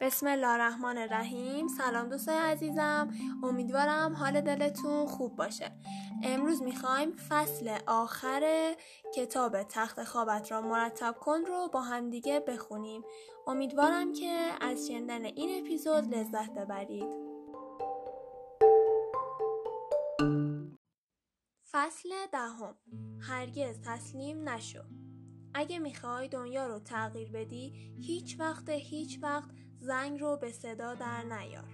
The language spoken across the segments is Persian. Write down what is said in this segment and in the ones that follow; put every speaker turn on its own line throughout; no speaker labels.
بسم الله الرحمن الرحیم. سلام دوستای عزیزم. امیدوارم حال دلتون خوب باشه. امروز می‌خوایم فصل آخر کتاب تخت خوابت را مرتب کن رو با همدیگه بخونیم. امیدوارم که از شنیدن این اپیزود لذت ببرید. فصل دهم. هرگز تسلیم نشو. اگه می‌خوای دنیا رو تغییر بدی هیچ وقت هیچ وقت زنگ رو به صدا در نیار.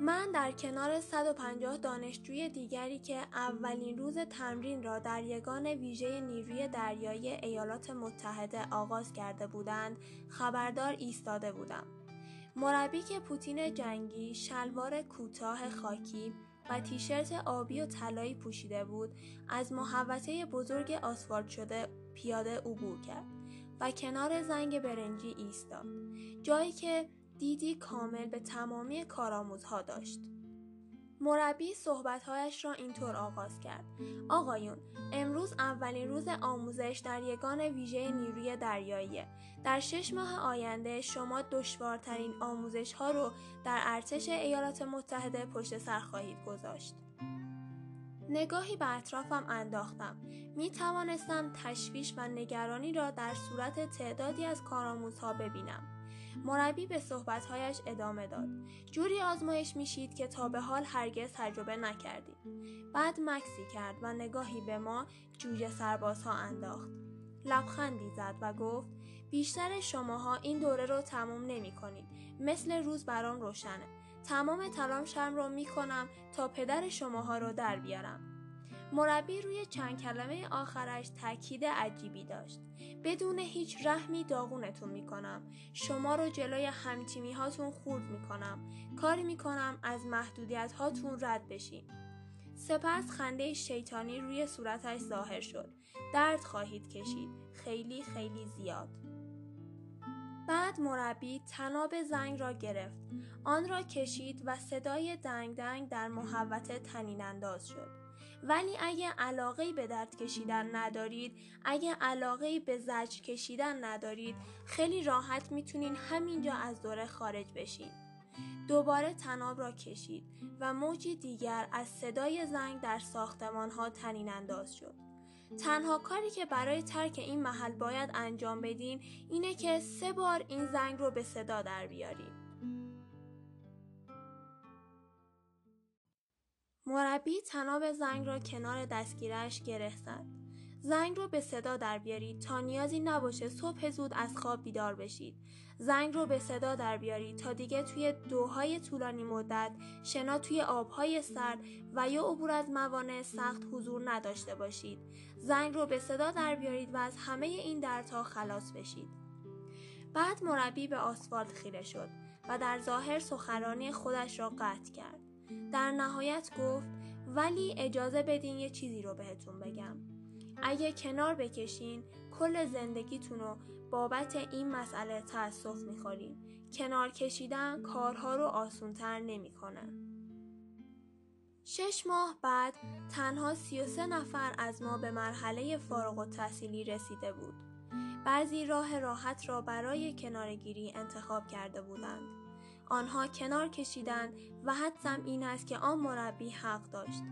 من در کنار 150 دانشجوی دیگری که اولین روز تمرین را در یگان ویژه نیروی دریایی ایالات متحده آغاز کرده بودند خبردار ایستاده بودم. مربی که پوتین جنگی شلوار کوتاه خاکی و تیشرت آبی و طلایی پوشیده بود از محوطه بزرگ آسفالت شده پیاده عبور کرد. و کنار زنگ برنجی ایستاد جایی که دیدی کامل به تمامی کارآموزها داشت. مربی صحبتهایش را اینطور آغاز کرد. آقایون امروز اولین روز آموزش در یگان ویژه نیروی دریایی در شش ماه آینده شما دشوارترین آموزش ها رو در ارتش ایالات متحده پشت سر خواهید گذاشت. نگاهی به اطرافم انداختم. می توانستم تشویش و نگرانی را در صورت تعدادی از کارآموزها ببینم. مربی به صحبتهایش ادامه داد. جوری آزمایش میشید که تا به حال هرگز تجربه نکردیم. بعد مکسی کرد و نگاهی به ما جوجه سربازها انداخت. لبخندی زد و گفت بیشتر شماها این دوره رو تموم نمی کنید. مثل روز برام روشنه. تمام تلاشم رو می کنم تا پدر شماها رو در بیارم. مربی روی چند کلمه آخرش تاکید عجیبی داشت. بدون هیچ رحمی داغونتون می کنم. شما رو جلوی همتیمی هاتون خورد می کنم. کاری می کنم از محدودیت هاتون رد بشین. سپس خنده شیطانی روی صورتش ظاهر شد. درد خواهید کشید. خیلی خیلی زیاد. بعد مربی تناب زنگ را گرفت. آن را کشید و صدای دنگ دنگ در محوطه تنین انداز شد. ولی اگه علاقه به درد کشیدن ندارید، اگه علاقه به زجر کشیدن ندارید، خیلی راحت می‌تونین همینجا از دوره خارج بشین. دوباره تناب را کشید و موجی دیگر از صدای زنگ در ساختمان ها تنین انداز شد. تنها کاری که برای ترک این محل باید انجام بدین اینه که سه بار این زنگ رو به صدا در بیارید. مربی تناب زنگ را کنار دستگیرش گره زد. زنگ رو به صدا در بیارید تا نیازی نباشه صبح زود از خواب بیدار بشید. زنگ رو به صدا در بیارید تا دیگه توی دوهای طولانی مدت شنا توی آبهای سرد و یا عبور از موانع سخت حضور نداشته باشید. زنگ رو به صدا در بیارید و از همه این دردها خلاص بشید. بعد مربی به آسفالت خیره شد و در ظاهر سخنرانی خودش را قطع کرد. در نهایت گفت ولی اجازه بدین یه چیزی رو بهتون بگم. اگه کنار بکشین کل زندگیتون رو بابت این مسئله تأسف می‌خورین. کنار کشیدن کارها رو آسونتر نمی‌کنه. شش ماه بعد تنها 33 نفر از ما به مرحله فارغ و تحصیلی رسیده بود. بعضی راه راحت را برای کنارگیری انتخاب کرده بودند. آنها کنار کشیدند و حدسم این است که آن مربی حق داشت.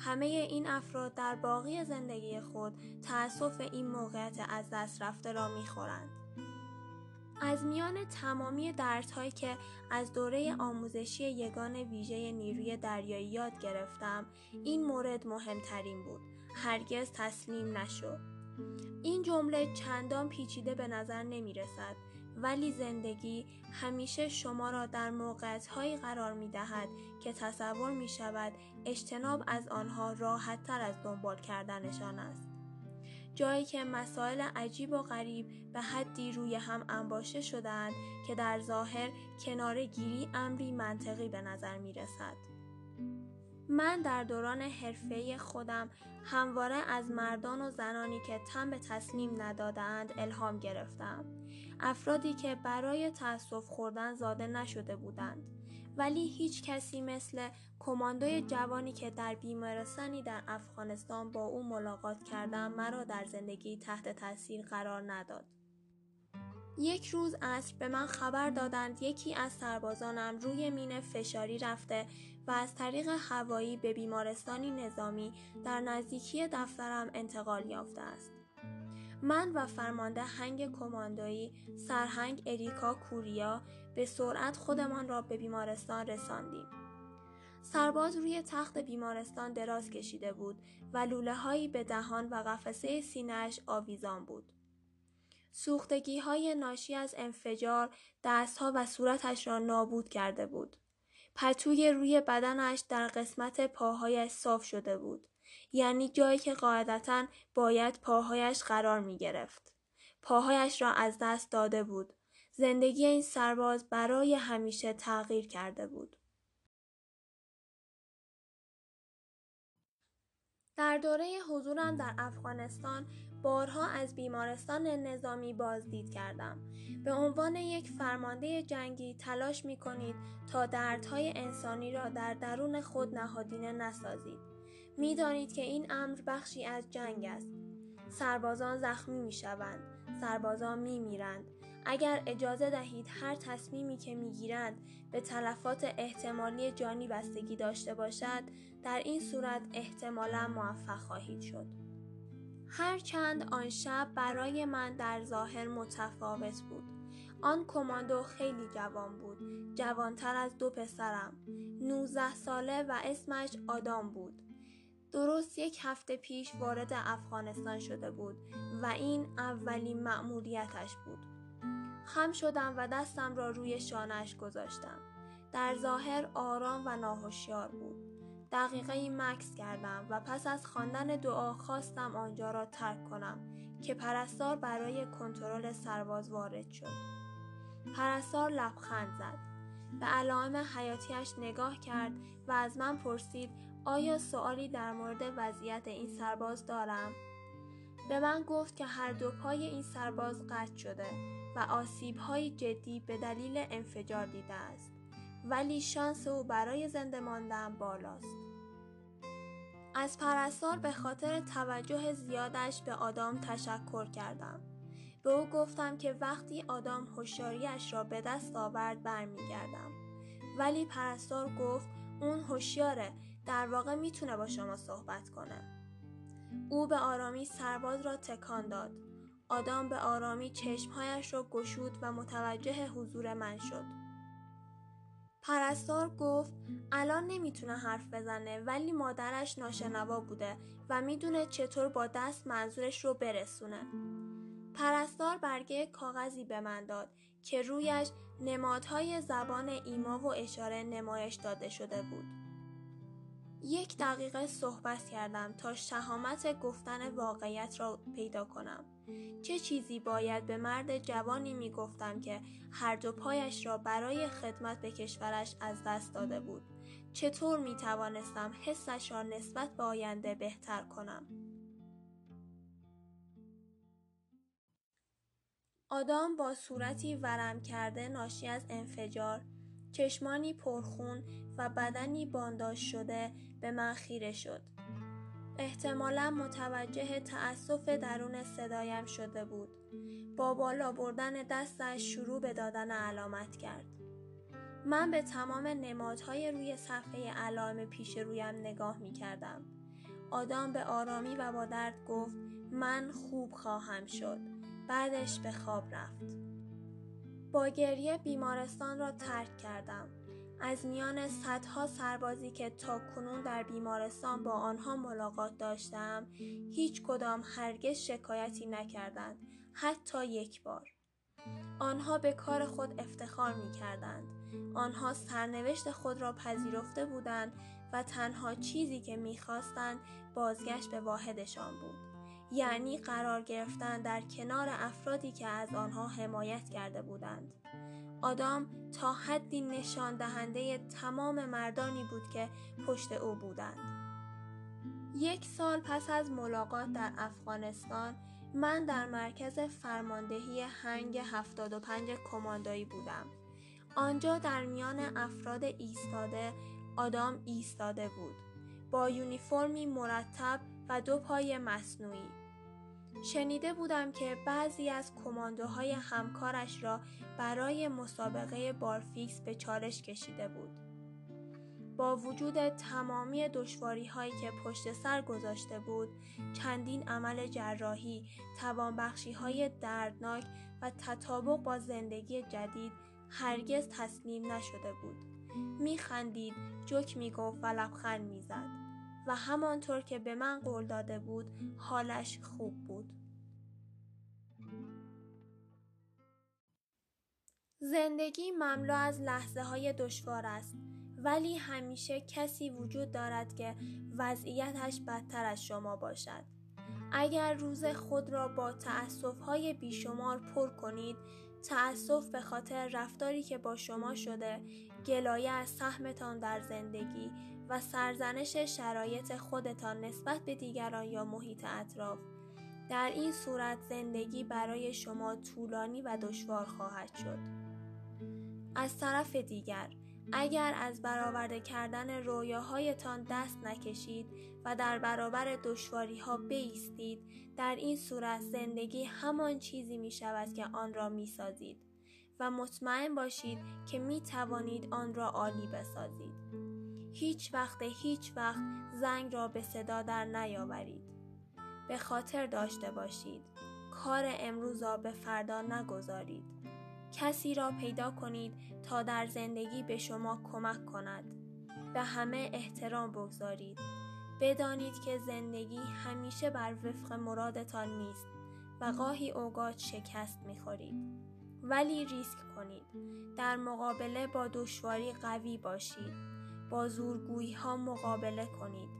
همه این افراد در باقی زندگی خود تأسف این موقعیت از دست رفته را می‌خورند. از میان تمامی دردهایی که از دوره آموزشی یگان ویژه نیروی دریایی یاد گرفتم این مورد مهمترین بود. هرگز تسلیم نشو. این جمله چندان پیچیده به نظر نمی رسد ولی زندگی همیشه شما را در موقعیتهایی قرار می دهد که تصور می شود اجتناب از آنها راحت تر از دنبال کردنشان است. جایی که مسائل عجیب و غریب به حدی روی هم انباشته شدهاند که در ظاهر کنار گیری امری منطقی به نظر می رسد. من در دوران حرفه خودم همواره از مردان و زنانی که تن به تسلیم ندادند الهام گرفتم. افرادی که برای تأسف خوردن زاده نشده بودند. ولی هیچ کسی مثل کماندوی جوانی که در بیمارستانی در افغانستان با او ملاقات کردم مرا در زندگی تحت تاثیر قرار نداد. یک روز عصر به من خبر دادند یکی از سربازانم روی مین فشاری رفته و از طریق هوایی به بیمارستانی نظامی در نزدیکی دفترم انتقال یافته است. من و فرمانده هنگ کماندویی سرهنگ اریکا کوریا به سرعت خودمان را به بیمارستان رساندیم. سرباز روی تخت بیمارستان دراز کشیده بود و لوله هایی به دهان و قفسه سینهش آویزان بود. سوختگی های ناشی از انفجار دستها و صورتش را نابود کرده بود. پتوی روی بدنش در قسمت پاهایش صاف شده بود. یعنی جایی که قاعدتا باید پاهایش قرار می گرفت. پاهایش را از دست داده بود. زندگی این سرباز برای همیشه تغییر کرده بود. در دوره حضورم در افغانستان بارها از بیمارستان نظامی بازدید کردم. به عنوان یک فرمانده جنگی تلاش می کنید تا دردهای انسانی را در درون خود نهادینه نسازید. می دانید که این امر بخشی از جنگ است. سربازان زخمی می شوند. سربازان می میرند. اگر اجازه دهید هر تصمیمی که می گیرند به تلفات احتمالی جانی بستگی داشته باشد در این صورت احتمالا موفق خواهید شد. هرچند آن شب برای من در ظاهر متفاوت بود. آن کماندو خیلی جوان بود. جوانتر از دو پسرم. 19 ساله و اسمش آدام بود. درست یک هفته پیش وارد افغانستان شده بود و این اولین مأموریتش بود. خم شدم و دستم را روی شانش گذاشتم. در ظاهر آرام و ناهوشیار بود. دقیقه ای مکس کردم و پس از خواندن دعا خواستم آنجا را ترک کنم که پرستار برای کنترل سرباز وارد شد. پرستار لبخند زد. به علائم حیاتیش نگاه کرد و از من پرسید آیا سوالی در مورد وضعیت این سرباز دارم؟ به من گفت که هر دو پای این سرباز قطع شده و آسیب های جدی به دلیل انفجار دیده است. ولی شانس او برای زنده ماندن بالاست. از پرستار به خاطر توجه زیادش به آدام تشکر کردم. به او گفتم که وقتی آدام هوشیاریش را به دست آورد برمیگردم. ولی پرستار گفت اون هوشیاره در واقع می‌تونه با شما صحبت کنه. او به آرامی سرباز را تکان داد. آدام به آرامی چشمهایش را گشود و متوجه حضور من شد. پرستار گفت الان نمی‌تونه حرف بزنه ولی مادرش ناشنوا بوده و می‌دونه چطور با دست منظورش رو برسونه. پرستار برگه کاغذی به من داد که رویش نمادهای زبان ایما و اشاره نمایش داده شده بود. یک دقیقه صحبت کردم تا شهامت گفتن واقعیت را پیدا کنم. چه چیزی باید به مرد جوانی می گفتم که هر دو پایش را برای خدمت به کشورش از دست داده بود؟ چطور می توانستم حسش را نسبت به آینده بهتر کنم؟ آدام با صورتی ورم کرده ناشی از انفجار چشمانی پرخون و بدنی بانداش شده به من خیره شد. احتمالا متوجه تأسف درون صدایم شده بود. با بالا بردن دستش شروع به دادن علامت کرد. من به تمام نمادهای روی صفحه علائم پیش رویم نگاه می کردم. آدم به آرامی و با درد گفت من خوب خواهم شد. بعدش به خواب رفت. با گریه بیمارستان را ترک کردم. از میان صدها سربازی که تا کنون در بیمارستان با آنها ملاقات داشتم هیچ کدام هرگز شکایتی نکردند حتی یک بار آنها به کار خود افتخار می کردند. آنها سرنوشت خود را پذیرفته بودند و تنها چیزی که می‌خواستند بازگشت به واحدشان بود. یعنی قرار گرفتن در کنار افرادی که از آنها حمایت کرده بودند. آدام تا حدی نشان دهنده تمام مردانی بود که پشت او بودند. یک سال پس از ملاقات در افغانستان من در مرکز فرماندهی هنگ 75 کماندایی بودم. آنجا در میان افراد ایستاده آدام ایستاده بود با یونیفرمی مرتب و دو پای مصنوعی. شنیده بودم که بعضی از کماندوهای همکارش را برای مسابقه بارفیکس به چالش کشیده بود. با وجود تمامی دشواری هایی که پشت سر گذاشته بود، چندین عمل جراحی، توانبخشی های دردناک و تطابق با زندگی جدید هرگز تسلیم نشده بود. میخندید، جوک می‌گفت و لبخند می‌زد. و همانطور که به من قول داده بود حالش خوب بود. زندگی مملو از لحظه های دشوار است ولی همیشه کسی وجود دارد که وضعیتش بدتر از شما باشد. اگر روز خود را با تأصف های بیشمار پر کنید تأسف به خاطر رفتاری که با شما شده گلایه از سهمتان در زندگی و سرزنش شرایط خودتان نسبت به دیگران یا محیط اطراف در این صورت زندگی برای شما طولانی و دشوار خواهد شد از طرف دیگر اگر از برآورده کردن رویاهایتان دست نکشید و در برابر دشواری ها بیستید در این صورت زندگی همان چیزی می شود که آن را می سازید و مطمئن باشید که می توانید آن را عالی بسازید. هیچ وقت هیچ وقت زنگ را به صدا در نیاورید. به خاطر داشته باشید. کار امروز را به فردا نگذارید. کسی را پیدا کنید تا در زندگی به شما کمک کند. به همه احترام بگذارید. بدانید که زندگی همیشه بر وفق مرادتان نیست و گاهی اوقات شکست می‌خورید. ولی ریسک کنید. در مقابله با دشواری قوی باشید. با زورگویی ها مقابله کنید.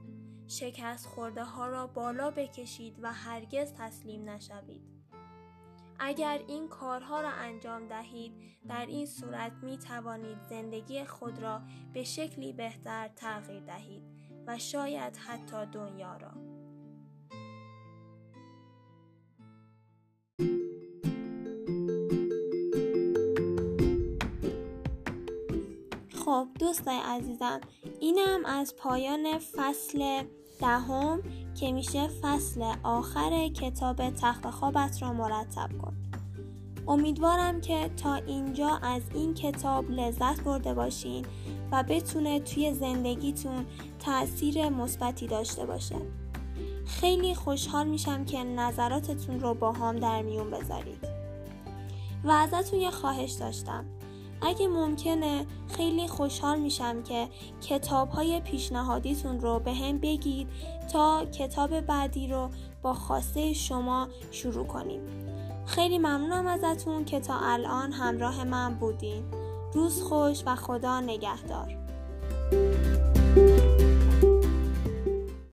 شکست خورده ها را بالا بکشید و هرگز تسلیم نشوید. اگر این کارها را انجام دهید در این صورت می توانید زندگی خود را به شکلی بهتر تغییر دهید و شاید حتی دنیا را. خب دوستای عزیزم اینم از پایان فصل دهم که میشه فصل آخر کتاب تخت خوابت را مرتب کن. امیدوارم که تا اینجا از این کتاب لذت برده باشین و بتونه توی زندگیتون تاثیر مثبتی داشته باشه. خیلی خوشحال میشم که نظراتتون رو با هم در میون بذارید. و ازتون یه خواهش داشتم. اگه ممکنه خیلی خوشحال میشم که کتاب های پیشنهادیتون رو به هم بگید تا کتاب بعدی رو با خواسته شما شروع کنیم. خیلی ممنونم ازتون که تا الان همراه من بودین. روز خوش و خدا نگهدار.